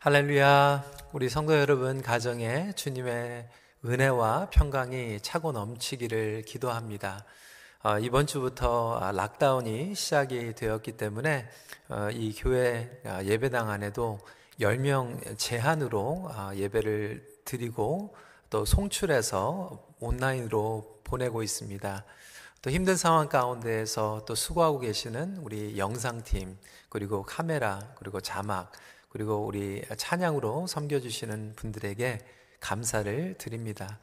할렐루야. 우리 성도 여러분 가정에 주님의 은혜와 평강이 차고 넘치기를 기도합니다. 어, 이번 주부터 아, 락다운이 시작이 되었기 때문에 어, 이 교회 아, 예배당 안에도 10명 제한으로 아, 예배를 드리고 또 송출해서 온라인으로 보내고 있습니다. 또 힘든 상황 가운데에서 또 수고하고 계시는 우리 영상팀, 그리고 카메라, 그리고 자막, 그리고 우리 찬양으로 섬겨주시는 분들에게 감사를 드립니다.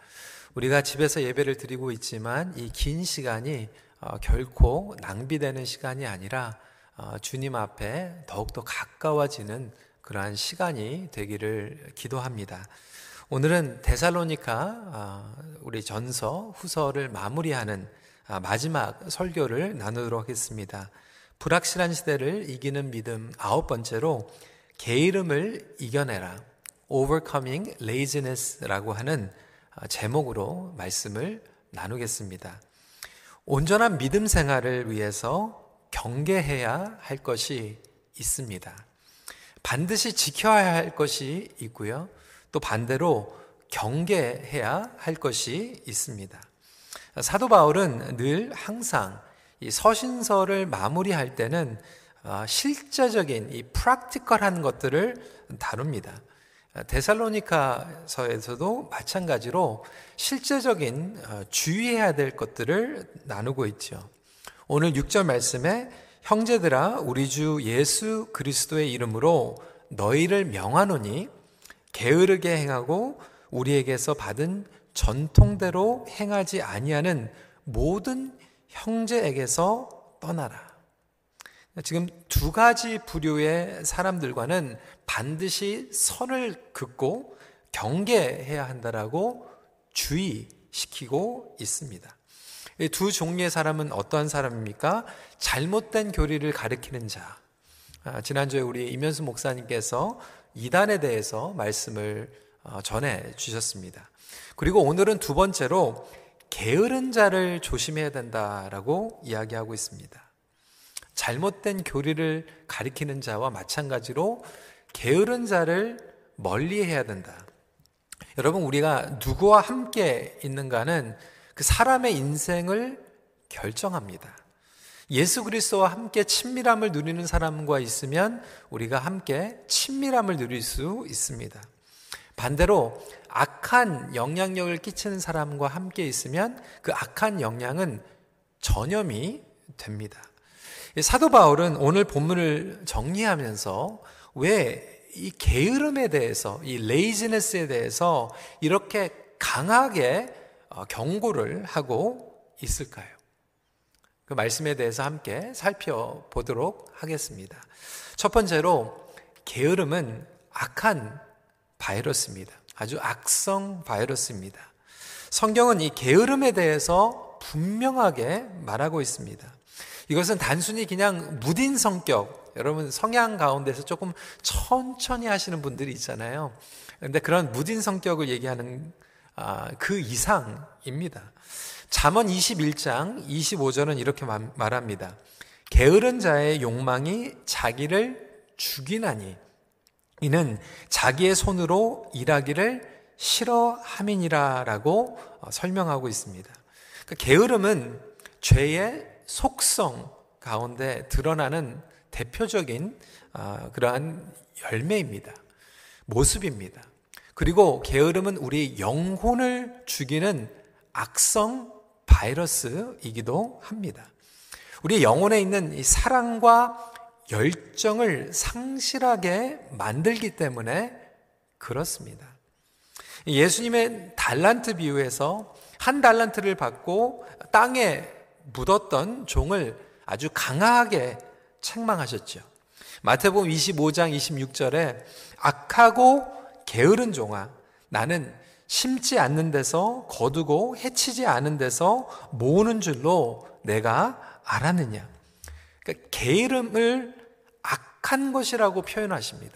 우리가 집에서 예배를 드리고 있지만 이 긴 시간이 어, 결코 낭비되는 시간이 아니라 어, 주님 앞에 더욱더 가까워지는 그러한 시간이 되기를 기도합니다. 오늘은 데살로니카 어, 우리 전서 후서를 마무리하는 아, 마지막 설교를 나누도록 하겠습니다. 불확실한 시대를 이기는 믿음 아홉 번째로 게으름을 이겨내라. Overcoming Laziness라고 하는 아, 제목으로 말씀을 나누겠습니다. 온전한 믿음 생활을 위해서 경계해야 할 것이 있습니다. 반드시 지켜야 할 것이 있고요. 또 반대로 경계해야 할 것이 있습니다. 사도 바울은 늘 항상 이 서신서를 마무리할 때는 아, 실제적인 이 프랙티컬한 것들을 다룹니다. 데살로니카서에서도 마찬가지로 실제적인 어, 주의해야 될 것들을 나누고 있죠. 오늘 6절 말씀에 형제들아 우리 주 예수 그리스도의 이름으로 너희를 명하노니 게으르게 행하고 우리에게서 받은 전통대로 행하지 아니하는 모든 형제에게서 떠나라. 지금 두 가지 부류의 사람들과는 반드시 선을 긋고 경계해야 한다라고 주의시키고 있습니다. 두 종류의 사람은 어떠한 사람입니까? 잘못된 교리를 가리키는 자. 아, 지난주에 우리 임현수 목사님께서 이단에 대해서 말씀을 어, 전해 주셨습니다. 그리고 오늘은 두 번째로 게으른 자를 조심해야 된다라고 이야기하고 있습니다. 잘못된 교리를 가리키는 자와 마찬가지로 게으른 자를 멀리 해야 된다. 여러분, 우리가 누구와 함께 있는가는 그 사람의 인생을 결정합니다. 예수 그리스도와 함께 친밀함을 누리는 사람과 있으면 우리가 함께 친밀함을 누릴 수 있습니다. 반대로 악한 영향력을 끼치는 사람과 함께 있으면 그 악한 영향은 전염이 됩니다. 사도 바울은 오늘 본문을 정리하면서 왜 이 게으름에 대해서, 이 레이지네스에 대해서 이렇게 강하게 어, 경고를 하고 있을까요? 그 말씀에 대해서 함께 살펴보도록 하겠습니다. 첫 번째로, 게으름은 악한 바이러스입니다. 아주 악성 바이러스입니다. 성경은 이 게으름에 대해서 분명하게 말하고 있습니다. 이것은 단순히 그냥 무딘 성격, 여러분 성향 가운데서 조금 천천히 하시는 분들이 있잖아요. 근데 그런 무딘 성격을 얘기하는 아, 그 이상입니다. 잠언 21장 25절은 이렇게 말합니다. 게으른 자의 욕망이 자기를 죽이나니 이는 자기의 손으로 일하기를 싫어함이니라라고 어, 설명하고 있습니다. 그러니까 게으름은 죄의 속성 가운데 드러나는 대표적인 아, 그러한 열매입니다. 모습입니다. 그리고 게으름은 우리 영혼을 죽이는 악성 바이러스이기도 합니다. 우리 영혼에 있는 이 사랑과 열정을 상실하게 만들기 때문에 그렇습니다. 예수님의 달란트 비유에서 한 달란트를 받고 땅에 묻었던 종을 아주 강하게 책망하셨죠. 마태복음 25장 26절에 악하고 게으른 종아 나는 심지 않는 데서 거두고 해치지 않은 데서 모으는 줄로 내가 알았느냐. 그러니까 게으름을 악한 것이라고 표현하십니다.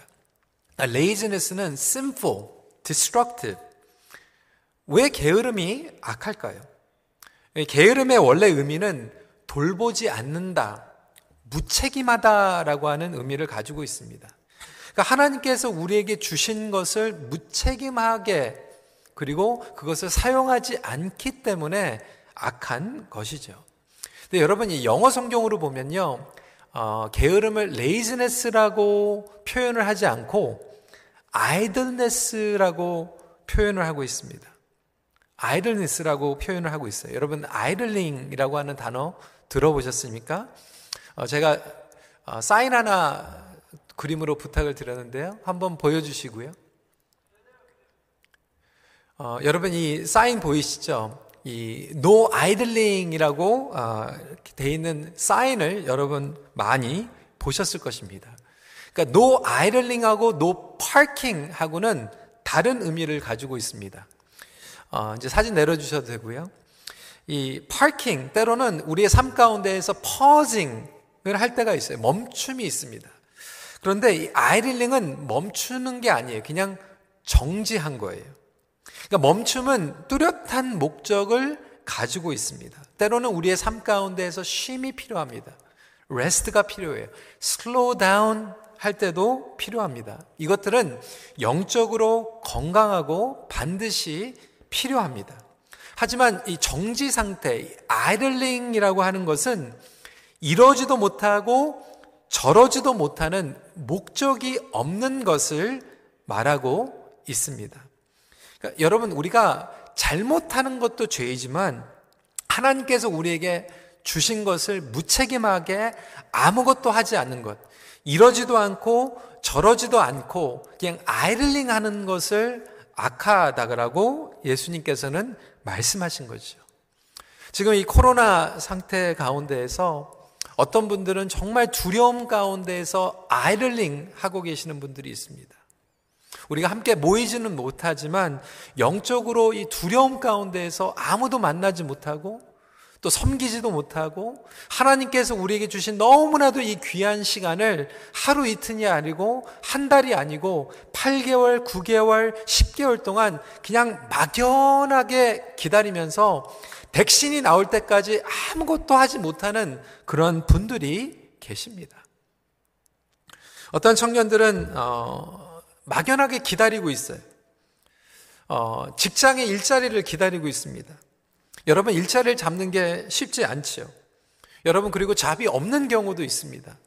레이즈네스는 sinful, destructive. 왜 게으름이 악할까요? 게으름의 원래 의미는 돌보지 않는다, 무책임하다라고 하는 의미를 가지고 있습니다. 그러니까 하나님께서 우리에게 주신 것을 무책임하게 그리고 그것을 사용하지 않기 때문에 악한 것이죠. 근데 여러분 이 영어 성경으로 보면요. 어, 게으름을 레이즈네스라고 표현을 하지 않고 아이들네스라고 표현을 하고 있습니다. 아이들네스라고 표현을 하고 있어요. 여러분 아이들링이라고 하는 단어 들어보셨습니까? 어, 제가 어, 사인 하나 그림으로 부탁을 드렸는데요. 한번 보여주시고요. 어, 여러분 이 사인 보이시죠? 이 no idling이라고 어, 돼 있는 사인을 여러분 많이 보셨을 것입니다. 그러니까 no idling하고 no parking하고는 다른 의미를 가지고 있습니다. 어, 이제 사진 내려주셔도 되고요. 이 parking 때로는 우리의 삶 가운데에서 pausing을 할 때가 있어요. 멈춤이 있습니다. 그런데 이 idling은 멈추는 게 아니에요. 그냥 정지한 거예요. 그러니까 멈춤은 뚜렷한 목적을 가지고 있습니다. 때로는 우리의 삶 가운데에서 쉼이 필요합니다. Rest가 필요해요. Slow down 할 때도 필요합니다. 이것들은 영적으로 건강하고 반드시 필요합니다. 하지만 이 정지 상태, idling이라고 하는 것은 이러지도 못하고 저러지도 못하는 목적이 없는 것을 말하고 있습니다. 그러니까 여러분, 우리가 잘못하는 것도 죄이지만 하나님께서 우리에게 주신 것을 무책임하게 아무것도 하지 않는 것, 이러지도 않고 저러지도 않고 그냥 아이들링 하는 것을 악하다고 예수님께서는 말씀하신 거죠. 지금 이 코로나 상태 가운데에서 어떤 분들은 정말 두려움 가운데에서 아이들링 하고 계시는 분들이 있습니다. 우리가 함께 모이지는 못하지만 영적으로 이 두려움 가운데에서 아무도 만나지 못하고 또 섬기지도 못하고 하나님께서 우리에게 주신 너무나도 이 귀한 시간을 하루 이틀이 아니고 한 달이 아니고 8개월, 9개월, 10개월 동안 그냥 막연하게 기다리면서 백신이 나올 때까지 아무것도 하지 못하는 그런 분들이 계십니다. 어떤 청년들은 어, 막연하게 기다리고 있어요. 어, 직장의 일자리를 기다리고 있습니다. 여러분, 일자리를 잡는 게 쉽지 않지요. 여러분, 그리고 잡이 없는 경우도 있습니다.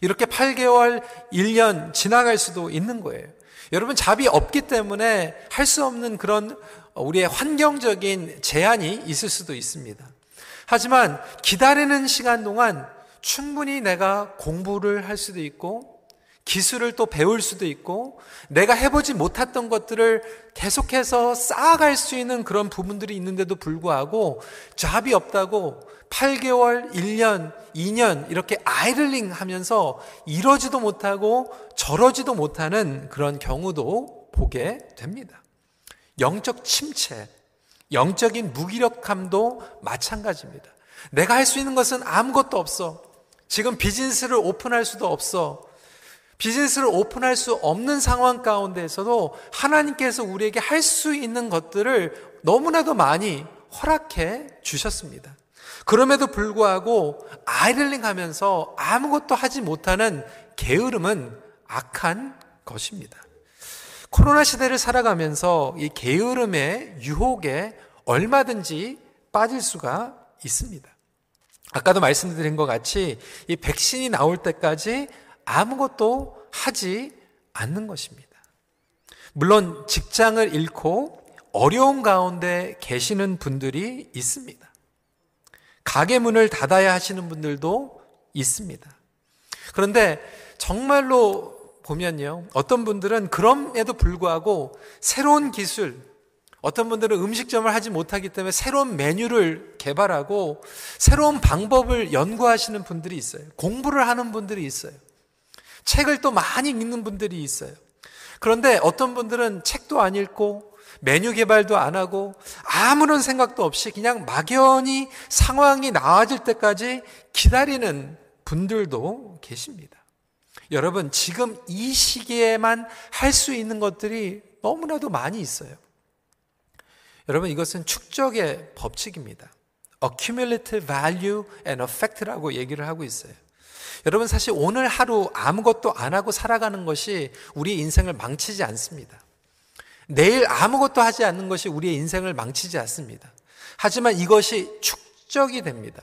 이렇게 8개월, 1년 지나갈 수도 있는 거예요. 여러분, 잡이 없기 때문에 할 수 없는 그런 우리의 환경적인 제한이 있을 수도 있습니다. 하지만 기다리는 시간 동안 충분히 내가 공부를 할 수도 있고 기술을 또 배울 수도 있고 내가 해보지 못했던 것들을 계속해서 쌓아갈 수 있는 그런 부분들이 있는데도 불구하고 잡이 없다고 8개월, 1년, 2년 이렇게 아이들링 하면서 이러지도 못하고 저러지도 못하는 그런 경우도 보게 됩니다. 영적 침체, 영적인 무기력함도 마찬가지입니다. 내가 할 수 있는 것은 아무것도 없어. 지금 비즈니스를 오픈할 수도 없어. 비즈니스를 오픈할 수 없는 상황 가운데에서도 하나님께서 우리에게 할 수 있는 것들을 너무나도 많이 허락해 주셨습니다. 그럼에도 불구하고 아이들링 하면서 아무것도 하지 못하는 게으름은 악한 것입니다. 코로나 시대를 살아가면서 이 게으름의 유혹에 얼마든지 빠질 수가 있습니다. 아까도 말씀드린 것 같이 이 백신이 나올 때까지 아무것도 하지 않는 것입니다. 물론 직장을 잃고 어려운 가운데 계시는 분들이 있습니다. 가게 문을 닫아야 하시는 분들도 있습니다. 그런데 정말로 보면요. 어떤 분들은 그럼에도 불구하고 새로운 기술, 어떤 분들은 음식점을 하지 못하기 때문에 새로운 메뉴를 개발하고 새로운 방법을 연구하시는 분들이 있어요. 공부를 하는 분들이 있어요. 책을 또 많이 읽는 분들이 있어요. 그런데 어떤 분들은 책도 안 읽고 메뉴 개발도 안 하고 아무런 생각도 없이 그냥 막연히 상황이 나아질 때까지 기다리는 분들도 계십니다. 여러분, 지금 이 시기에만 할 수 있는 것들이 너무나도 많이 있어요. 여러분, 이것은 축적의 법칙입니다. accumulative value and effect라고 얘기를 하고 있어요. 여러분 사실 오늘 하루 아무것도 안 하고 살아가는 것이 우리 인생을 망치지 않습니다. 내일 아무것도 하지 않는 것이 우리의 인생을 망치지 않습니다. 하지만 이것이 축적이 됩니다.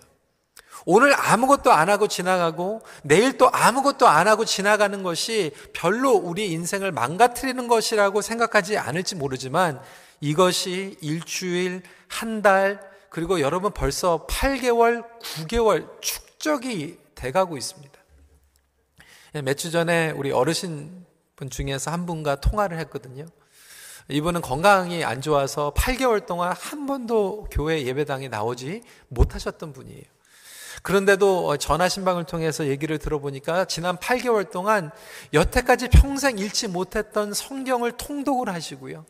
오늘 아무것도 안 하고 지나가고 내일 또 아무것도 안 하고 지나가는 것이 별로 우리 인생을 망가뜨리는 것이라고 생각하지 않을지 모르지만 이것이 일주일, 한 달, 그리고 여러분 벌써 8개월, 9개월 축적이 돼가고 있습니다. 예, 몇주 전에 우리 어르신 분 중에서 한 분과 통화를 했거든요. 이분은 건강이 안 좋아서 8개월 동안 한 번도 교회 예배당에 나오지 못하셨던 분이에요. 그런데도 전화 신방을 통해서 얘기를 들어보니까 지난 8개월 동안 여태까지 평생 읽지 못했던 성경을 통독을 하시고요.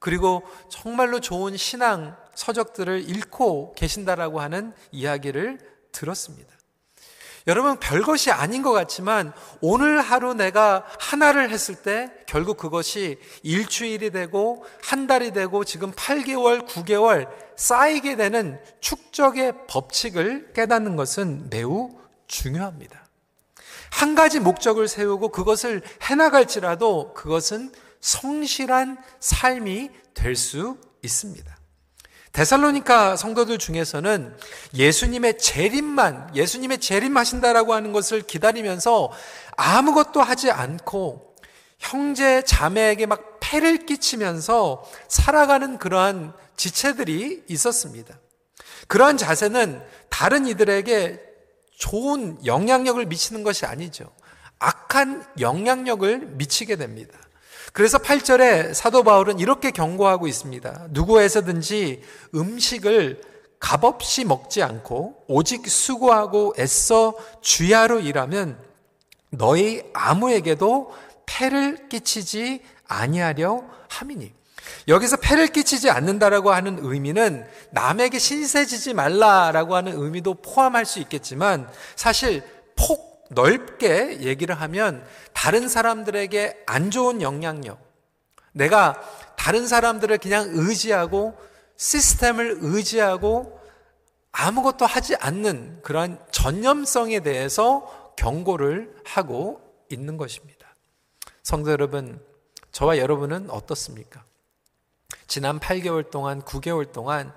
그리고 정말로 좋은 신앙 서적들을 읽고 계신다라고 하는 이야기를 들었습니다. 여러분 별것이 아닌 것 같지만 오늘 하루 내가 하나를 했을 때 결국 그것이 일주일이 되고 한 달이 되고 지금 8개월, 9개월 쌓이게 되는 축적의 법칙을 깨닫는 것은 매우 중요합니다. 한 가지 목적을 세우고 그것을 해나갈지라도 그것은 성실한 삶이 될 수 있습니다. 데살로니카 성도들 중에서는 예수님의 재림만, 예수님의 재림하신다라고 하는 것을 기다리면서 아무것도 하지 않고 형제, 자매에게 막 패를 끼치면서 살아가는 그러한 지체들이 있었습니다. 그러한 자세는 다른 이들에게 좋은 영향력을 미치는 것이 아니죠. 악한 영향력을 미치게 됩니다. 그래서 8절에 사도 바울은 이렇게 경고하고 있습니다. 누구에서든지 음식을 값없이 먹지 않고 오직 수고하고 애써 주야로 일하면 너희 아무에게도 폐를 끼치지 아니하려 함이니. 여기서 폐를 끼치지 않는다라고 하는 의미는 남에게 신세지지 말라라고 하는 의미도 포함할 수 있겠지만 사실 폭 넓게 얘기를 하면 다른 사람들에게 안 좋은 영향력, 내가 다른 사람들을 그냥 의지하고 시스템을 의지하고 아무것도 하지 않는 그러한 전념성에 대해서 경고를 하고 있는 것입니다. 성도 여러분, 저와 여러분은 어떻습니까? 지난 8개월 동안, 9개월 동안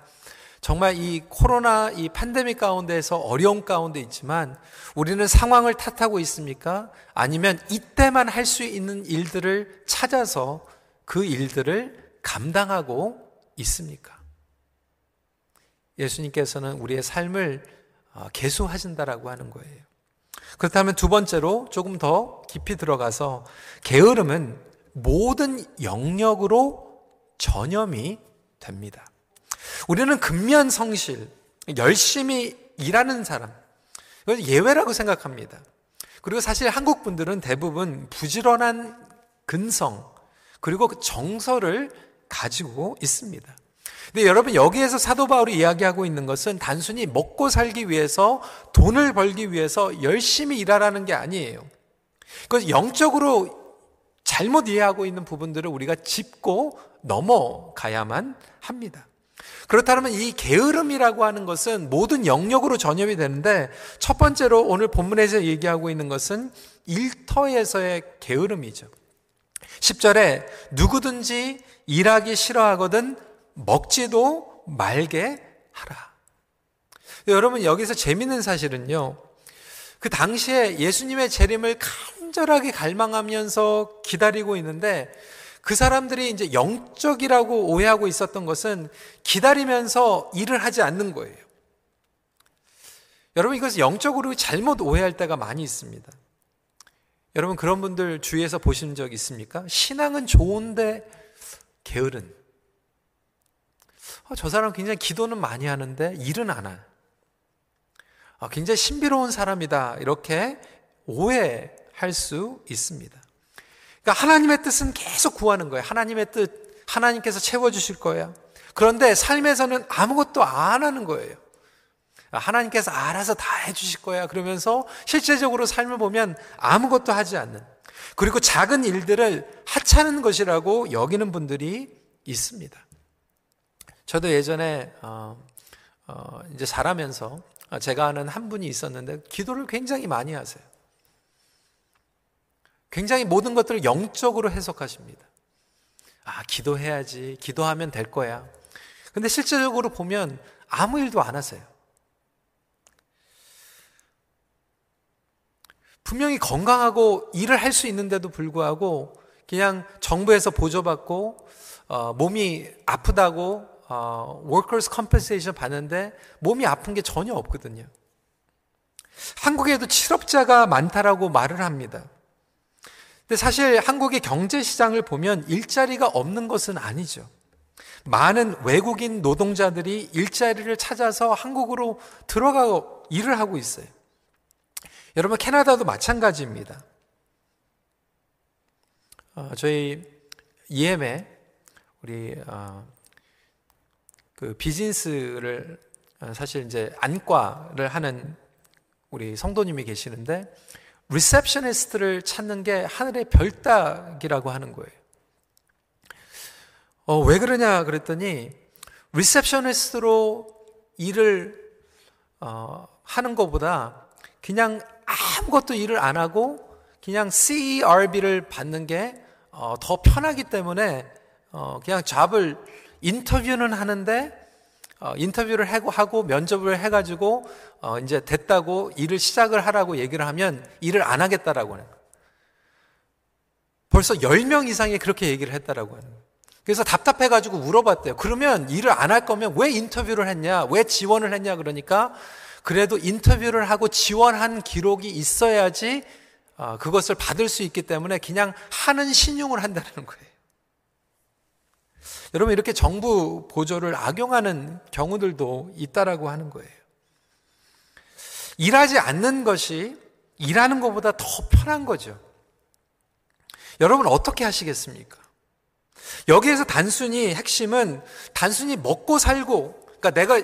정말 이 코로나 이 팬데믹 가운데에서 어려움 가운데 있지만 우리는 상황을 탓하고 있습니까? 아니면 이때만 할 수 있는 일들을 찾아서 그 일들을 감당하고 있습니까? 예수님께서는 우리의 삶을 어, 개수하신다라고 하는 거예요. 그렇다면 두 번째로 조금 더 깊이 들어가서 게으름은 모든 영역으로 전염이 됩니다. 우리는 근면 성실, 열심히 일하는 사람, 이건 예외라고 생각합니다. 그리고 사실 한국 분들은 대부분 부지런한 근성, 그리고 그 정서를 가지고 있습니다. 근데 여러분 여기에서 사도 바울이 이야기하고 있는 것은 단순히 먹고 살기 위해서 돈을 벌기 위해서 열심히 일하라는 게 아니에요. 그것 영적으로 잘못 이해하고 있는 부분들을 우리가 짚고 넘어가야만 합니다. 그렇다면 이 게으름이라고 하는 것은 모든 영역으로 전염이 되는데 첫 번째로 오늘 본문에서 얘기하고 있는 것은 일터에서의 게으름이죠. 10절에 누구든지 일하기 싫어하거든 먹지도 말게 하라. 여러분 여기서 재밌는 사실은요. 그 당시에 예수님의 재림을 간절하게 갈망하면서 기다리고 있는데 그 사람들이 이제 영적이라고 오해하고 있었던 것은 기다리면서 일을 하지 않는 거예요. 여러분 이것을 영적으로 잘못 오해할 때가 많이 있습니다. 여러분 그런 분들 주위에서 보신 적 있습니까? 신앙은 좋은데 게으른. 어, 저 사람 굉장히 기도는 많이 하는데 일은 안 해. 어, 굉장히 신비로운 사람이다. 이렇게 오해할 수 있습니다. 그러니까 하나님의 뜻은 계속 구하는 거예요. 하나님의 뜻, 하나님께서 채워주실 거예요. 그런데 삶에서는 아무것도 안 하는 거예요. 하나님께서 알아서 다 해주실 거야. 그러면서 실제적으로 삶을 보면 아무것도 하지 않는. 그리고 작은 일들을 하찮은 것이라고 여기는 분들이 있습니다. 저도 예전에, 어, 어, 이제 자라면서 어, 제가 아는 한 분이 있었는데 기도를 굉장히 많이 하세요. 굉장히 모든 것들을 영적으로 해석하십니다. 아, 기도해야지. 기도하면 될 거야. 근데 실제적으로 보면 아무 일도 안 하세요. 분명히 건강하고 일을 할 수 있는데도 불구하고 그냥 정부에서 보조받고 어, 몸이 아프다고 어, workers compensation 받는데 몸이 아픈 게 전혀 없거든요. 한국에도 실업자가 많다라고 말을 합니다. 근데 사실 한국의 경제 시장을 보면 일자리가 없는 것은 아니죠. 많은 외국인 노동자들이 일자리를 찾아서 한국으로 들어가고 일을 하고 있어요. 여러분 캐나다도 마찬가지입니다. 어, 저희 EM에 우리 어, 그 비즈니스를 어, 사실 이제 안과를 하는 우리 성도님이 계시는데 리셉셔니스트를 찾는 게 하늘의 별따기라고 하는 거예요. 어, 왜 그러냐 그랬더니 리셉셔니스트로 일을 어, 하는 것보다 그냥 아무것도 일을 안 하고 그냥 CERB를 받는 게더 어, 편하기 때문에 어, 그냥 잡을 인터뷰는 하는데 어, 인터뷰를 하고, 면접을 해가지고 어, 이제 됐다고 일을 시작을 하라고 얘기를 하면 일을 안 하겠다라고 하는. 벌써 10명 이상이 그렇게 얘기를 했다라고 하는. 그래서 답답해가지고 물어봤대요. 그러면 일을 안 할 거면 왜 인터뷰를 했냐? 왜 지원을 했냐? 그러니까 그래도 인터뷰를 하고 지원한 기록이 있어야지 어, 그것을 받을 수 있기 때문에 그냥 하는 신용을 한다는 거예요. 여러분 이렇게 정부 보조를 악용하는 경우들도 있다라고 하는 거예요. 일하지 않는 것이 일하는 것보다 더 편한 거죠. 여러분 어떻게 하시겠습니까? 여기에서 단순히 핵심은 단순히 먹고 살고 그러니까 내가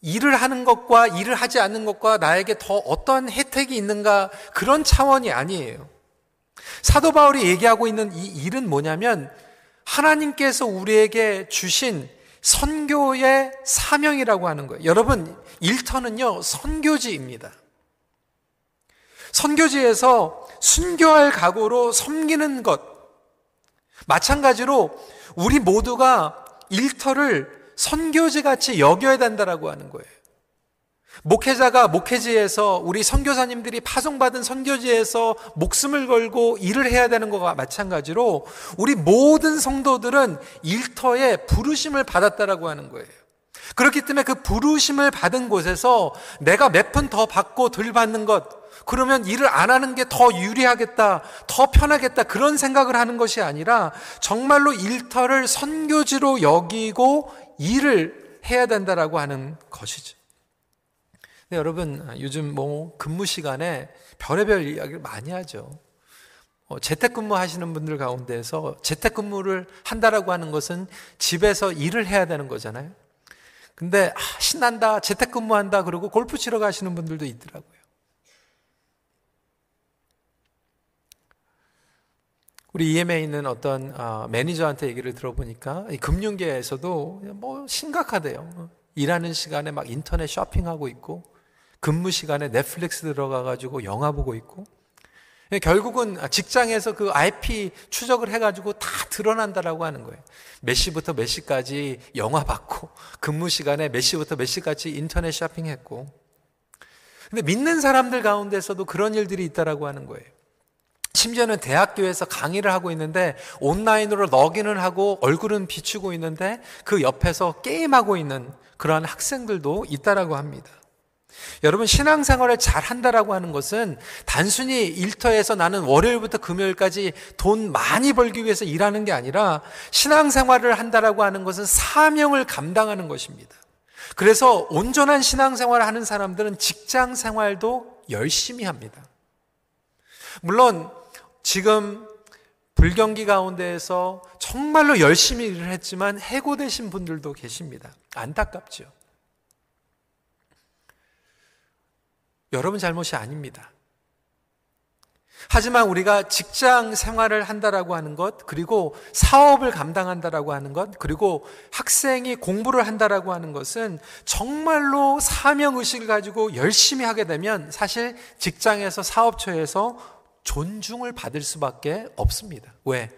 일을 하는 것과 일을 하지 않는 것과 나에게 더 어떤 혜택이 있는가 그런 차원이 아니에요. 사도 바울이 얘기하고 있는 이 일은 뭐냐면 하나님께서 우리에게 주신 선교의 사명이라고 하는 거예요. 여러분, 일터는요, 선교지입니다. 선교지에서 순교할 각오로 섬기는 것. 마찬가지로 우리 모두가 일터를 선교지 같이 여겨야 된다라고 하는 거예요. 목회자가 목회지에서 우리 선교사님들이 파송받은 선교지에서 목숨을 걸고 일을 해야 되는 것과 마찬가지로 우리 모든 성도들은 일터에 부르심을 받았다라고 하는 거예요. 그렇기 때문에 그 부르심을 받은 곳에서 내가 몇 푼 더 받고 덜 받는 것, 그러면 일을 안 하는 게 더 유리하겠다, 더 편하겠다, 그런 생각을 하는 것이 아니라 정말로 일터를 선교지로 여기고 일을 해야 된다라고 하는 것이죠. 네, 여러분 요즘 뭐 근무 시간에 별의별 이야기를 많이 하죠. 어, 재택근무 하시는 분들 가운데서 재택근무를 한다라고 하는 것은 집에서 일을 해야 되는 거잖아요. 근데 아, 신난다, 재택근무한다 그러고 골프 치러 가시는 분들도 있더라고요. 우리 EM에 있는 어떤 어, 매니저한테 얘기를 들어보니까 금융계에서도 뭐 심각하대요. 일하는 시간에 막 인터넷 쇼핑하고 있고 근무 시간에 넷플릭스 들어가가지고 영화 보고 있고 결국은 직장에서 그 IP 추적을 해가지고 다 드러난다라고 하는 거예요. 몇 시부터 몇 시까지 영화 봤고, 근무 시간에 몇 시부터 몇 시까지 인터넷 쇼핑했고. 근데 믿는 사람들 가운데서도 그런 일들이 있다라고 하는 거예요. 심지어는 대학교에서 강의를 하고 있는데 온라인으로 러긴을 하고 얼굴은 비추고 있는데 그 옆에서 게임하고 있는 그러한 학생들도 있다라고 합니다. 여러분 신앙생활을 잘 한다라고 하는 것은 단순히 일터에서 나는 월요일부터 금요일까지 돈 많이 벌기 위해서 일하는 게 아니라 신앙생활을 한다라고 하는 것은 사명을 감당하는 것입니다. 그래서 온전한 신앙생활을 하는 사람들은 직장 생활도 열심히 합니다. 물론 지금 불경기 가운데에서 정말로 열심히 일을 했지만 해고되신 분들도 계십니다. 안타깝죠. 여러분 잘못이 아닙니다. 하지만 우리가 직장 생활을 한다라고 하는 것, 그리고 사업을 감당한다라고 하는 것, 그리고 학생이 공부를 한다라고 하는 것은 정말로 사명 의식을 가지고 열심히 하게 되면 사실 직장에서 사업처에서 존중을 받을 수밖에 없습니다. 왜?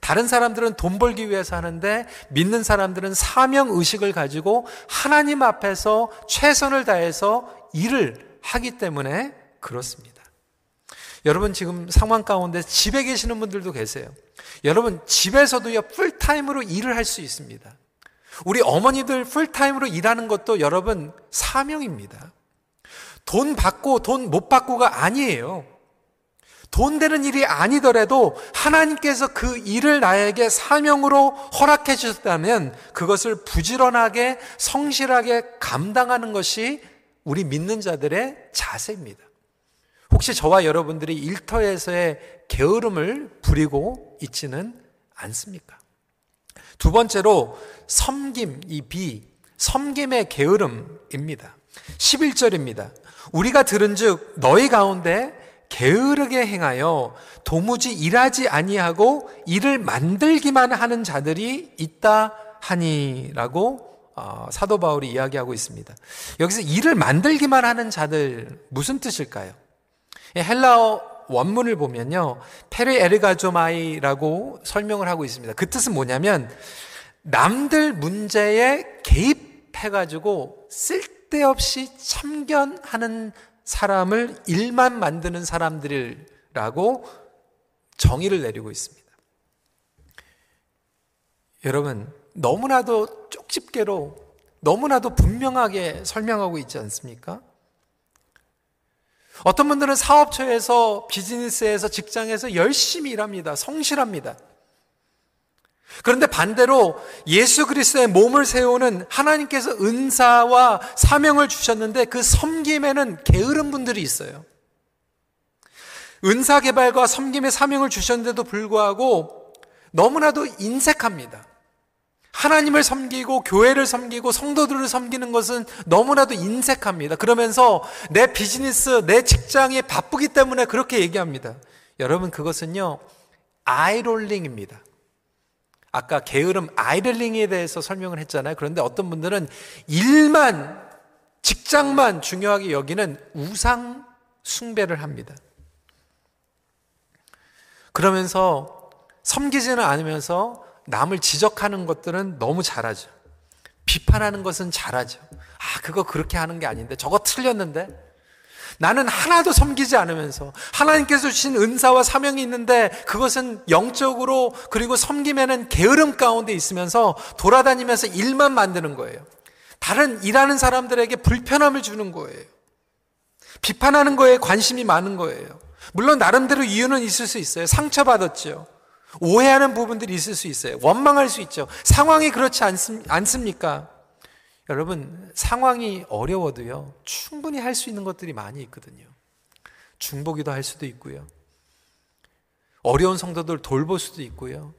다른 사람들은 돈 벌기 위해서 하는데 믿는 사람들은 사명 의식을 가지고 하나님 앞에서 최선을 다해서 일을 하기 때문에 그렇습니다. 여러분 지금 상황 가운데 집에 계시는 분들도 계세요. 여러분 집에서도요 풀타임으로 일을 할 수 있습니다. 우리 어머니들 풀타임으로 일하는 것도 여러분 사명입니다. 돈 받고 돈 못 받고가 아니에요. 돈 되는 일이 아니더라도 하나님께서 그 일을 나에게 사명으로 허락해 주셨다면 그것을 부지런하게 성실하게 감당하는 것이 우리 믿는 자들의 자세입니다. 혹시 저와 여러분들이 일터에서의 게으름을 부리고 있지는 않습니까? 두 번째로 섬김, 이 비, 섬김의 게으름입니다. 11절입니다. 우리가 들은 즉 너희 가운데 게으르게 행하여 도무지 일하지 아니하고 일을 만들기만 하는 자들이 있다 하니라고 어, 사도 바울이 이야기하고 있습니다. 여기서 일을 만들기만 하는 자들 무슨 뜻일까요? 헬라어 원문을 보면요. 페르 에르가조마이라고 설명을 하고 있습니다. 그 뜻은 뭐냐면 남들 문제에 개입해 가지고 쓸데없이 참견하는 사람을 일만 만드는 사람들이라고 정의를 내리고 있습니다. 여러분, 너무나도 쪽집게로 너무나도 분명하게 설명하고 있지 않습니까? 어떤 분들은 사업처에서 비즈니스에서 직장에서 열심히 일합니다. 성실합니다. 그런데 반대로 예수 그리스도의 몸을 세우는 하나님께서 은사와 사명을 주셨는데 그 섬김에는 게으른 분들이 있어요. 은사 개발과 섬김의 사명을 주셨는데도 불구하고 너무나도 인색합니다. 하나님을 섬기고 교회를 섬기고 성도들을 섬기는 것은 너무나도 인색합니다. 그러면서 내 비즈니스, 내 직장이 바쁘기 때문에 그렇게 얘기합니다. 여러분 그것은요 아이롤링입니다. 아까 게으름 아이롤링에 대해서 설명을 했잖아요. 그런데 어떤 분들은 일만 직장만 중요하게 여기는 우상 숭배를 합니다. 그러면서 섬기지는 않으면서 남을 지적하는 것들은 너무 잘하죠. 비판하는 것은 잘하죠. 아, 그거 그렇게 하는 게 아닌데, 저거 틀렸는데? 나는 하나도 섬기지 않으면서 하나님께서 주신 은사와 사명이 있는데 그것은 영적으로 그리고 섬김에는 게으름 가운데 있으면서 돌아다니면서 일만 만드는 거예요. 다른 일하는 사람들에게 불편함을 주는 거예요. 비판하는 거에 관심이 많은 거예요. 물론 나름대로 이유는 있을 수 있어요. 상처받았죠. 오해하는 부분들이 있을 수 있어요. 원망할 수 있죠. 상황이 그렇지 않습 니까? 여러분, 상황이 어려워도요, 충분히 할 수 있는 것들이 많이 있거든요. 중보기도 할 수도 있고요. 어려운 성도들 돌볼 수도 있고요.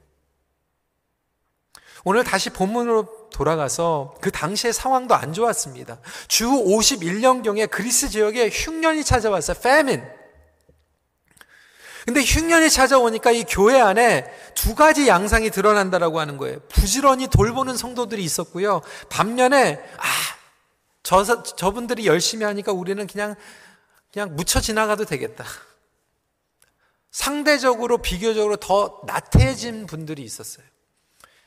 오늘 다시 본문으로 돌아가서 그 당시의 상황도 안 좋았습니다. 주 51년경에 그리스 지역에 흉년이 찾아왔어요. famine. 근데 흉년이 찾아오니까 이 교회 안에 두 가지 양상이 드러난다라고 하는 거예요. 부지런히 돌보는 성도들이 있었고요. 반면에 아, 저 저분들이 열심히 하니까 우리는 그냥 그냥 묻혀 지나가도 되겠다. 상대적으로 비교적으로 더 나태해진 분들이 있었어요.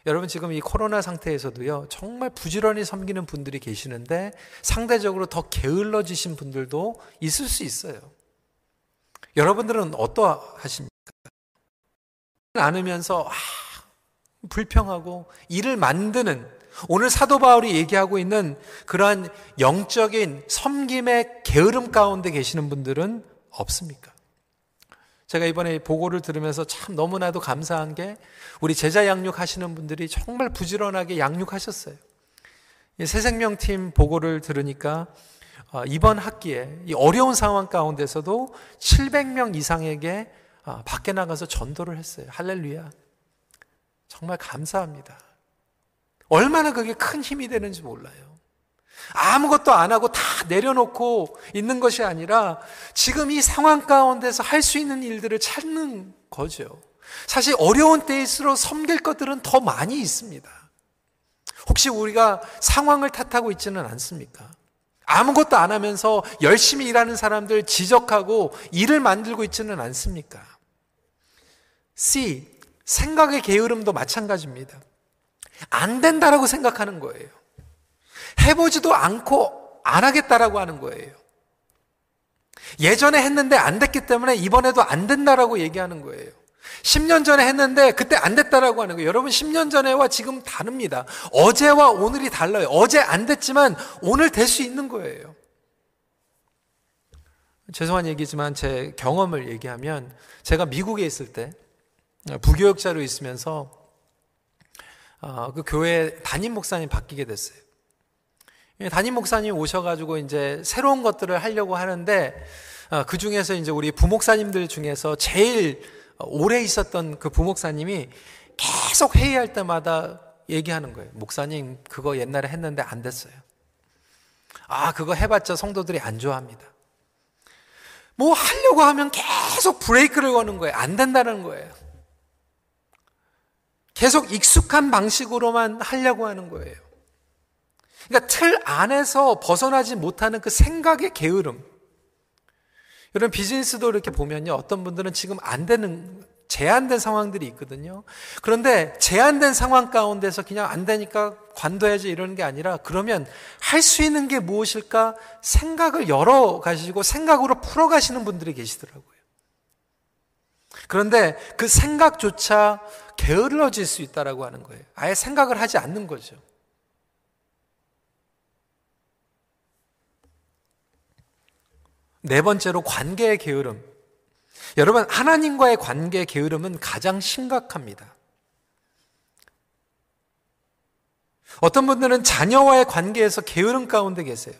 여러분 지금 이 코로나 상태에서도요 정말 부지런히 섬기는 분들이 계시는데 상대적으로 더 게을러지신 분들도 있을 수 있어요. 여러분들은 어떠하십니까? 않으면서 아, 불평하고 일을 만드는 오늘 사도 바울이 얘기하고 있는 그러한 영적인 섬김의 게으름 가운데 계시는 분들은 없습니까? 제가 이번에 보고를 들으면서 참 너무나도 감사한 게 우리 제자 양육 하시는 분들이 정말 부지런하게 양육하셨어요. 새 생명팀 보고를 들으니까 어, 이번 학기에 이 어려운 상황 가운데서도 700명 이상에게 어, 밖에 나가서 전도를 했어요. 할렐루야. 정말 감사합니다. 얼마나 그게 큰 힘이 되는지 몰라요. 아무것도 안 하고 다 내려놓고 있는 것이 아니라 지금 이 상황 가운데서 할 수 있는 일들을 찾는 거죠. 사실 어려운 때일수록 섬길 것들은 더 많이 있습니다. 혹시 우리가 상황을 탓하고 있지는 않습니까? 아무것도 안 하면서 열심히 일하는 사람들 지적하고 일을 만들고 있지는 않습니까? C. 생각의 게으름도 마찬가지입니다. 안 된다라고 생각하는 거예요. 해보지도 않고 안 하겠다라고 하는 거예요. 예전에 했는데 안 됐기 때문에 이번에도 안 된다라고 얘기하는 거예요. 10년 전에 했는데 그때 안 됐다라고 하는 거예요. 여러분 10년 전에와 지금 다릅니다. 어제와 오늘이 달라요. 어제 안 됐지만 오늘 될 수 있는 거예요. 죄송한 얘기지만 제 경험을 얘기하면 제가 미국에 있을 때 부교역자로 있으면서 어, 그 교회 담임 목사님 바뀌게 됐어요. 예, 담임 목사님 오셔가지고 이제 새로운 것들을 하려고 하는데 어, 그 중에서 이제 우리 부목사님들 중에서 제일 오래 있었던 그 부목사님이 계속 회의할 때마다 얘기하는 거예요. 목사님 그거 옛날에 했는데 안 됐어요. 아 그거 해봤자 성도들이 안 좋아합니다. 뭐 하려고 하면 계속 브레이크를 거는 거예요. 안 된다는 거예요. 계속 익숙한 방식으로만 하려고 하는 거예요. 그러니까 틀 안에서 벗어나지 못하는 그 생각의 게으름. 여러분 비즈니스도 이렇게 보면요. 어떤 분들은 지금 안 되는 제한된 상황들이 있거든요. 그런데 제한된 상황 가운데서 그냥 안 되니까 관둬야지 이러는 게 아니라 그러면 할 수 있는 게 무엇일까 생각을 열어 가시고 생각으로 풀어 가시는 분들이 계시더라고요. 그런데 그 생각조차 게을러질 수 있다라고 하는 거예요. 아예 생각을 하지 않는 거죠. 네 번째로 관계의 게으름. 여러분, 하나님과의 관계의 게으름은 가장 심각합니다. 어떤 분들은 자녀와의 관계에서 게으름 가운데 계세요.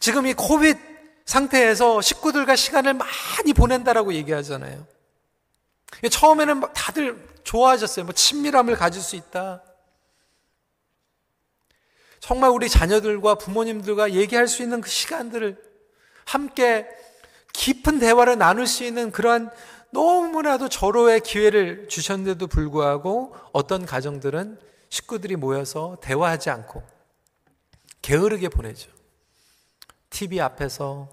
지금 이 코비드 상태에서 식구들과 시간을 많이 보낸다라고 얘기하잖아요. 처음에는 다들 좋아하셨어요. 뭐 친밀함을 가질 수 있다. 정말 우리 자녀들과 부모님들과 얘기할 수 있는 그 시간들을 함께 깊은 대화를 나눌 수 있는 그러한 너무나도 절호의 기회를 주셨는데도 불구하고 어떤 가정들은 식구들이 모여서 대화하지 않고 게으르게 보내죠. TV 앞에서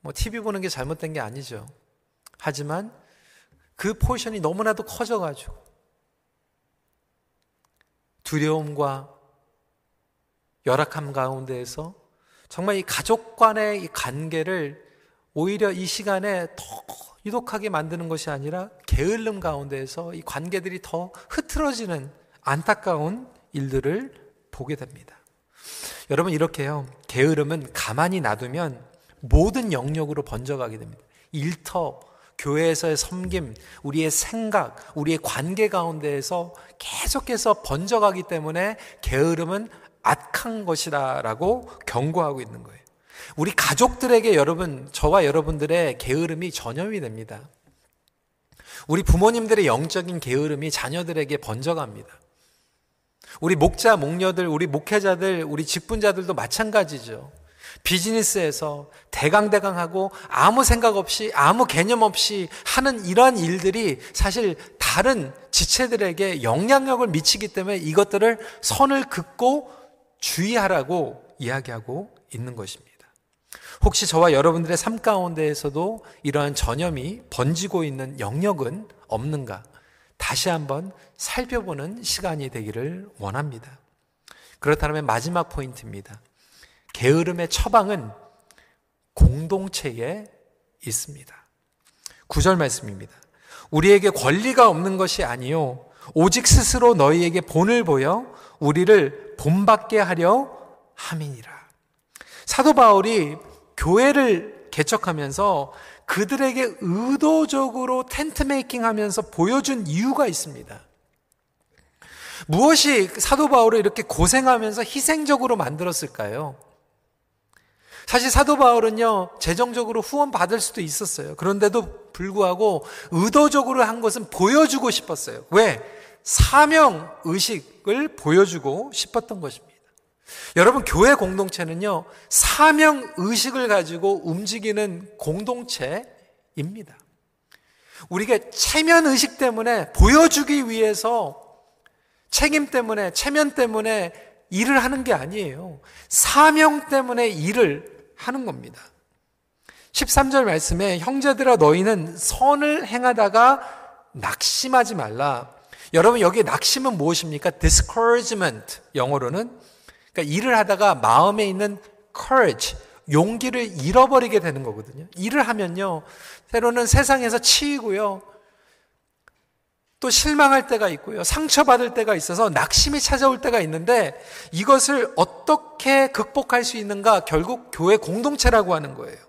뭐 TV 보는 게 잘못된 게 아니죠. 하지만 그 포지션이 너무나도 커져가지고 두려움과 열악함 가운데에서 정말 이 가족 간의 이 관계를 오히려 이 시간에 더 유독하게 만드는 것이 아니라 게을름 가운데에서 이 관계들이 더 흐트러지는 안타까운 일들을 보게 됩니다. 여러분 이렇게요. 게으름은 가만히 놔두면 모든 영역으로 번져가게 됩니다. 일터, 교회에서의 섬김, 우리의 생각, 우리의 관계 가운데에서 계속해서 번져가기 때문에 게으름은 악한 것이다라고 경고하고 있는 거예요. 우리 가족들에게 여러분, 저와 여러분들의 게으름이 전염이 됩니다. 우리 부모님들의 영적인 게으름이 자녀들에게 번져갑니다. 우리 목자, 목녀들, 우리 목회자들, 우리 직분자들도 마찬가지죠. 비즈니스에서 대강대강하고 아무 생각 없이 아무 개념 없이 하는 이러한 일들이 사실 다른 지체들에게 영향력을 미치기 때문에 이것들을 선을 긋고 주의하라고 이야기하고 있는 것입니다. 혹시 저와 여러분들의 삶 가운데에서도 이러한 전염이 번지고 있는 영역은 없는가? 다시 한번 살펴보는 시간이 되기를 원합니다. 그렇다면 마지막 포인트입니다. 게으름의 처방은 공동체에 있습니다. 구절 말씀입니다. 우리에게 권리가 없는 것이 아니요 오직 스스로 너희에게 본을 보여 우리를 본받게 하려 함이니라. 사도 바울이 교회를 개척하면서 그들에게 의도적으로 텐트 메이킹 하면서 보여준 이유가 있습니다. 무엇이 사도 바울을 이렇게 고생하면서 희생적으로 만들었을까요? 사실 사도 바울은요, 재정적으로 후원 받을 수도 있었어요. 그런데도 불구하고 의도적으로 한 것은 보여주고 싶었어요. 왜? 사명 의식을 보여주고 싶었던 것입니다. 여러분, 교회 공동체는요, 사명 의식을 가지고 움직이는 공동체입니다. 우리가 체면 의식 때문에 보여주기 위해서 책임 때문에, 체면 때문에 일을 하는 게 아니에요. 사명 때문에 일을 하는 겁니다. 13절 말씀에 형제들아 너희는 선을 행하다가 낙심하지 말라. 여러분 여기 낙심은 무엇입니까? discouragement 영어로는 그러니까 일을 하다가 마음에 있는 courage 용기를 잃어버리게 되는 거거든요. 일을 하면요. 때로는 세상에서 치이고요. 또 실망할 때가 있고요. 상처받을 때가 있어서 낙심이 찾아올 때가 있는데 이것을 어떻게 극복할 수 있는가? 결국 교회 공동체라고 하는 거예요.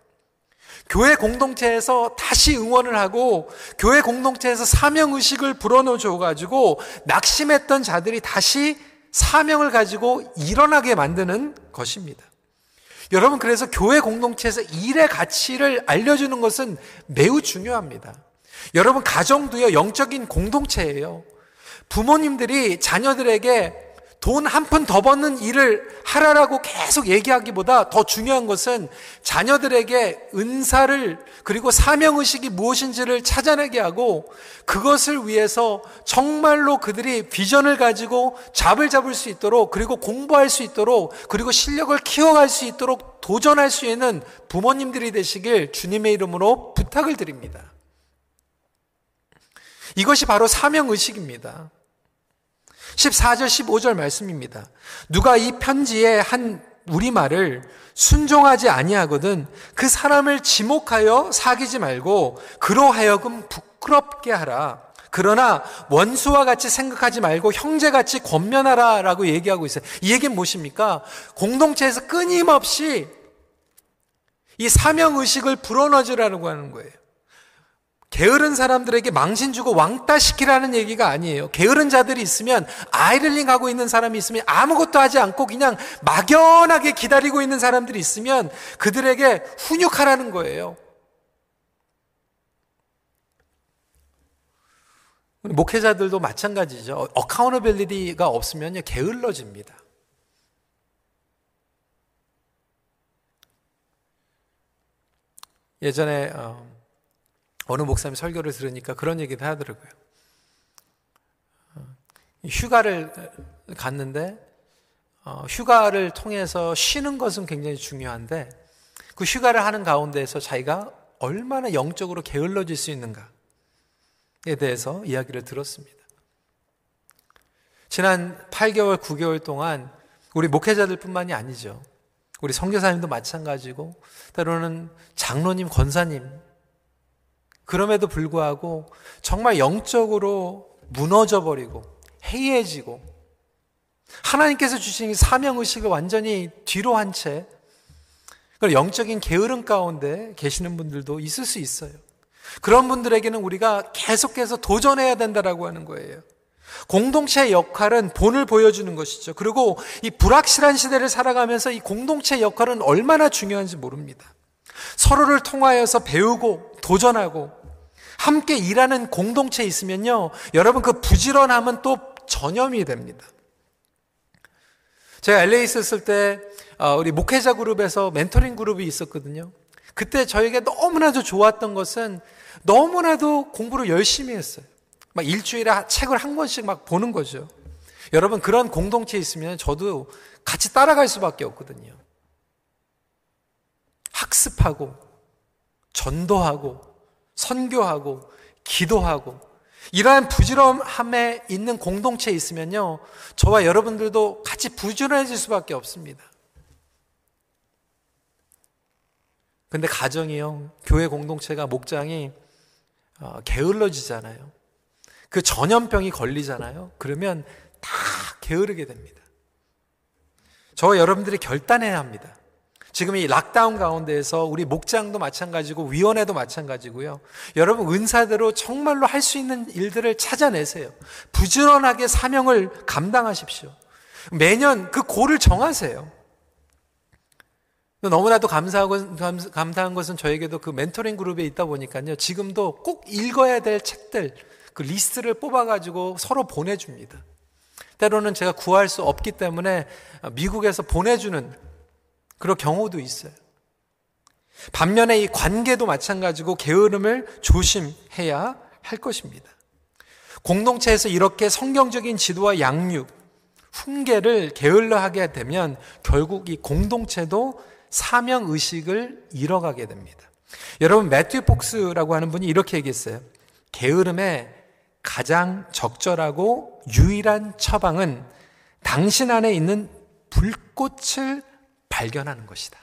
교회 공동체에서 다시 응원을 하고 교회 공동체에서 사명 의식을 불어넣어 줘 가지고 낙심했던 자들이 다시 사명을 가지고 일어나게 만드는 것입니다. 여러분 그래서 교회 공동체에서 일의 가치를 알려주는 것은 매우 중요합니다. 여러분 가정도요 영적인 공동체예요. 부모님들이 자녀들에게 돈 한 푼 더 버는 일을 하라라고 계속 얘기하기보다 더 중요한 것은 자녀들에게 은사를 그리고 사명의식이 무엇인지를 찾아내게 하고 그것을 위해서 정말로 그들이 비전을 가지고 잡을 잡을 수 있도록 그리고 공부할 수 있도록 그리고 실력을 키워갈 수 있도록 도전할 수 있는 부모님들이 되시길 주님의 이름으로 부탁을 드립니다. 이것이 바로 사명의식입니다. 14절, 15절 말씀입니다. 누가 이 편지에 한 우리말을 순종하지 아니하거든 그 사람을 지목하여 사귀지 말고 그로 하여금 부끄럽게 하라. 그러나 원수와 같이 생각하지 말고 형제같이 권면하라라고 얘기하고 있어요. 이 얘기는 무엇입니까? 공동체에서 끊임없이 이 사명 의식을 불어넣으라고 하는 거예요. 게으른 사람들에게 망신 주고 왕따 시키라는 얘기가 아니에요. 게으른 자들이 있으면 Idling 하고 있는 사람이 있으면 아무것도 하지 않고 그냥 막연하게 기다리고 있는 사람들이 있으면 그들에게 훈육하라는 거예요. 목회자들도 마찬가지죠. Accountability가 없으면 게을러집니다. 예전에 어, 어느 목사님 설교를 들으니까 그런 얘기도 하더라고요. 어, 휴가를 갔는데 어, 휴가를 통해서 쉬는 것은 굉장히 중요한데 그 휴가를 하는 가운데에서 자기가 얼마나 영적으로 게을러질 수 있는가에 대해서 이야기를 들었습니다. 지난 8개월, 9개월 동안 우리 목회자들뿐만이 아니죠. 우리 성교사님도 마찬가지고 때로는 장로님, 권사님 그럼에도 불구하고 정말 영적으로 무너져 버리고 해이해지고 하나님께서 주신 사명 의식을 완전히 뒤로 한 채 영적인 게으름 가운데 계시는 분들도 있을 수 있어요. 그런 분들에게는 우리가 계속해서 도전해야 된다라고 하는 거예요. 공동체의 역할은 본을 보여주는 것이죠. 그리고 이 불확실한 시대를 살아가면서 이 공동체의 역할은 얼마나 중요한지 모릅니다. 서로를 통하여서 배우고 도전하고 함께 일하는 공동체에 있으면요. 여러분 그 부지런함은 또 전염이 됩니다. 제가 LA 있었을 때 어, 우리 목회자 그룹에서 멘토링 그룹이 있었거든요. 그때 저에게 너무나도 좋았던 것은 너무나도 공부를 열심히 했어요. 막 일주일에 책을 한 권씩 막 보는 거죠. 여러분 그런 공동체에 있으면 저도 같이 따라갈 수밖에 없거든요. 학습하고 전도하고 선교하고 기도하고 이러한 부지런함에 있는 공동체에 있으면요. 저와 여러분들도 같이 부지런해질 수밖에 없습니다. 근데 가정이요. 교회 공동체가 목장이 어, 게을러지잖아요. 그 전염병이 걸리잖아요. 그러면 다 게으르게 됩니다. 저와 여러분들이 결단해야 합니다. 지금 이 락다운 가운데에서 우리 목장도 마찬가지고 위원회도 마찬가지고요. 여러분 은사대로 정말로 할 수 있는 일들을 찾아내세요. 부지런하게 사명을 감당하십시오. 매년 그 고를 정하세요. 너무나도 감사하고 감 사한 것은 저에게도 그 멘토링 그룹에 있다 보니까요. 지금도 꼭 읽어야 될 책들 그 리스트를 뽑아가지고 서로 보내줍니다. 때로는 제가 구할 수 없기 때문에 미국에서 보내주는 그런 경우도 있어요. 반면에 이 관계도 마찬가지고 게으름을 조심해야 할 것입니다. 공동체에서 이렇게 성경적인 지도와 양육, 훈계를 게을러 하게 되면 결국 이 공동체도 사명 의식을 잃어가게 됩니다. 여러분 매튜 폭스라고 하는 분이 이렇게 얘기했어요. 게으름의 가장 적절하고 유일한 처방은 당신 안에 있는 불꽃을 발견하는 것이다.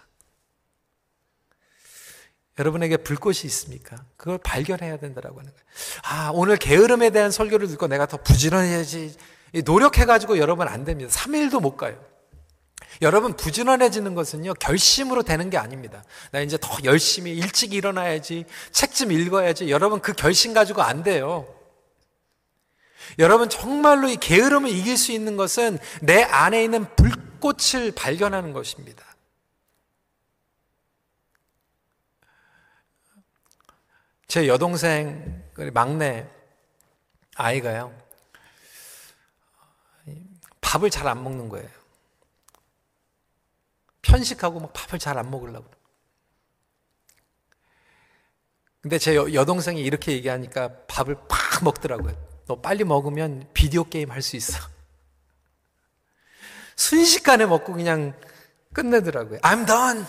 여러분에게 불꽃이 있습니까? 그걸 발견해야 된다라고 하는 거예요. 아, 오늘 게으름에 대한 설교를 듣고 내가 더 부지런해야지. 노력해가지고 여러분 안 됩니다. 3일도 못 가요. 여러분 부지런해지는 것은요 결심으로 되는 게 아닙니다. 나 이제 더 열심히 일찍 일어나야지 책 좀 읽어야지. 여러분 그 결심 가지고 안 돼요. 여러분 정말로 이 게으름을 이길 수 있는 것은 내 안에 있는 불 꽃을 발견하는 것입니다. 제 여동생 막내 아이가요 밥을 잘 안 먹는 거예요. 편식하고 막 밥을 잘 안 먹으려고. 근데 제 여동생이 이렇게 얘기하니까 밥을 팍 먹더라고요. 너 빨리 먹으면 비디오 게임 할 수 있어. 순식간에 먹고 그냥 끝내더라고요. I'm done.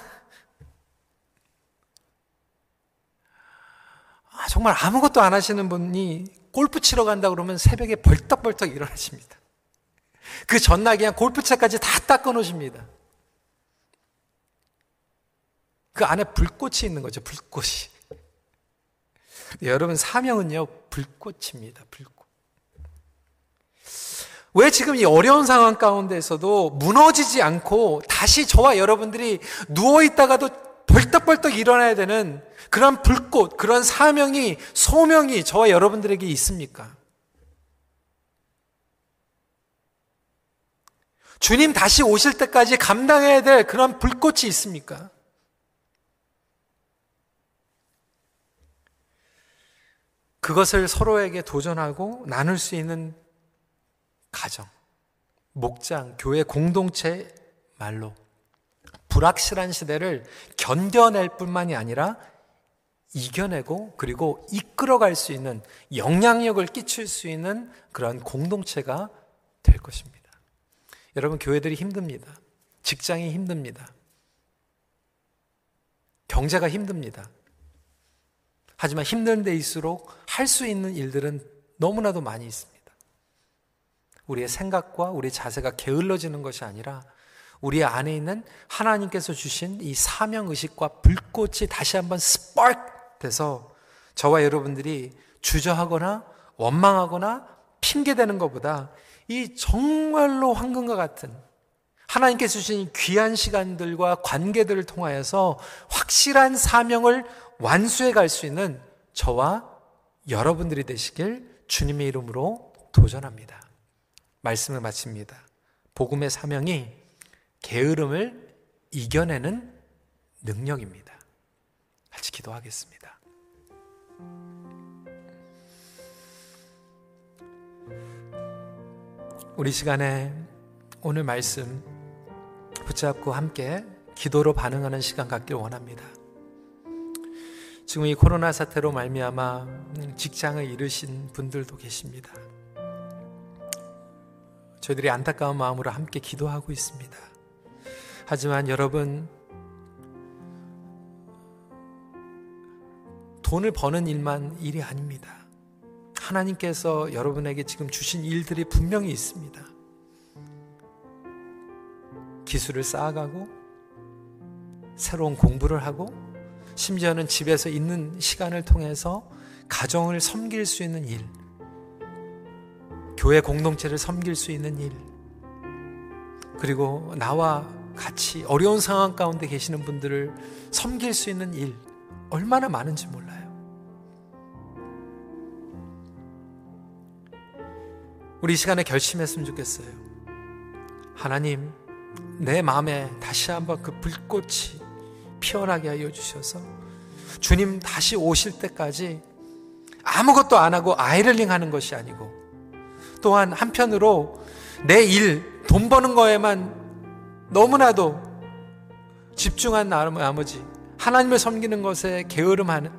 아, 정말 아무것도 안 하시는 분이 골프 치러 간다 그러면 새벽에 벌떡벌떡 일어나십니다. 그 전날 그냥 골프채까지 다 닦아 놓으십니다. 그 안에 불꽃이 있는 거죠, 불꽃이. 여러분, 사명은요, 불꽃입니다, 불꽃. 왜 지금 이 어려운 상황 가운데서도 무너지지 않고 다시 저와 여러분들이 누워있다가도 벌떡벌떡 일어나야 되는 그런 불꽃, 그런 사명이, 소명이 저와 여러분들에게 있습니까? 주님 다시 오실 때까지 감당해야 될 그런 불꽃이 있습니까? 그것을 서로에게 도전하고 나눌 수 있는 가정, 목장, 교회 공동체 말로 불확실한 시대를 견뎌낼 뿐만이 아니라 이겨내고 그리고 이끌어갈 수 있는 영향력을 끼칠 수 있는 그런 공동체가 될 것입니다. 여러분, 교회들이 힘듭니다. 직장이 힘듭니다. 경제가 힘듭니다. 하지만 힘든 데일수록 할 수 있는 일들은 너무나도 많이 있습니다. 우리의 생각과 우리 자세가 게을러지는 것이 아니라 우리 안에 있는 하나님께서 주신 이 사명 의식과 불꽃이 다시 한번 스파크 돼서 저와 여러분들이 주저하거나 원망하거나 핑계대는 것보다 이 정말로 황금과 같은 하나님께서 주신 귀한 시간들과 관계들을 통하여서 확실한 사명을 완수해 갈 수 있는 저와 여러분들이 되시길 주님의 이름으로 도전합니다. 말씀을 마칩니다. 복음의 사명이 게으름을 이겨내는 능력입니다. 같이 기도하겠습니다. 우리 시간에 오늘 말씀 붙잡고 함께 기도로 반응하는 시간 갖길 원합니다. 지금 이 코로나 사태로 말미암아 직장을 잃으신 분들도 계십니다. 저희들이 안타까운 마음으로 함께 기도하고 있습니다. 하지만 여러분 돈을 버는 일만 일이 아닙니다. 하나님께서 여러분에게 지금 주신 일들이 분명히 있습니다. 기술을 쌓아가고 새로운 공부를 하고 심지어는 집에서 있는 시간을 통해서 가정을 섬길 수 있는 일, 교회 공동체를 섬길 수 있는 일, 그리고 나와 같이 어려운 상황 가운데 계시는 분들을 섬길 수 있는 일, 얼마나 많은지 몰라요. 우리 시간에 결심했으면 좋겠어요. 하나님, 내 마음에 다시 한번 그 불꽃이 피어나게 하여 주셔서 주님 다시 오실 때까지 아무것도 안 하고 아이들링 하는 것이 아니고 또한 한편으로 내 일, 돈 버는 거에만 너무나도 집중한 나머지 하나님을 섬기는 것에 게으름하는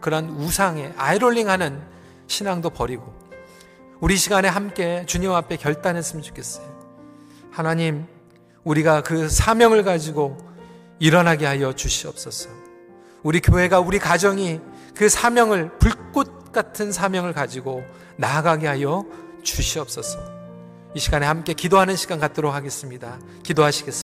그런 우상에 아이롤링하는 신앙도 버리고 우리 시간에 함께 주님 앞에 결단했으면 좋겠어요. 하나님, 우리가 그 사명을 가지고 일어나게 하여 주시옵소서. 우리 교회가 우리 가정이 그 사명을 불꽃 같은 사명을 가지고 나아가게 하여 주시옵소서. 이 시간에 함께 기도하는 시간 갖도록 하겠습니다. 기도하시겠습니다.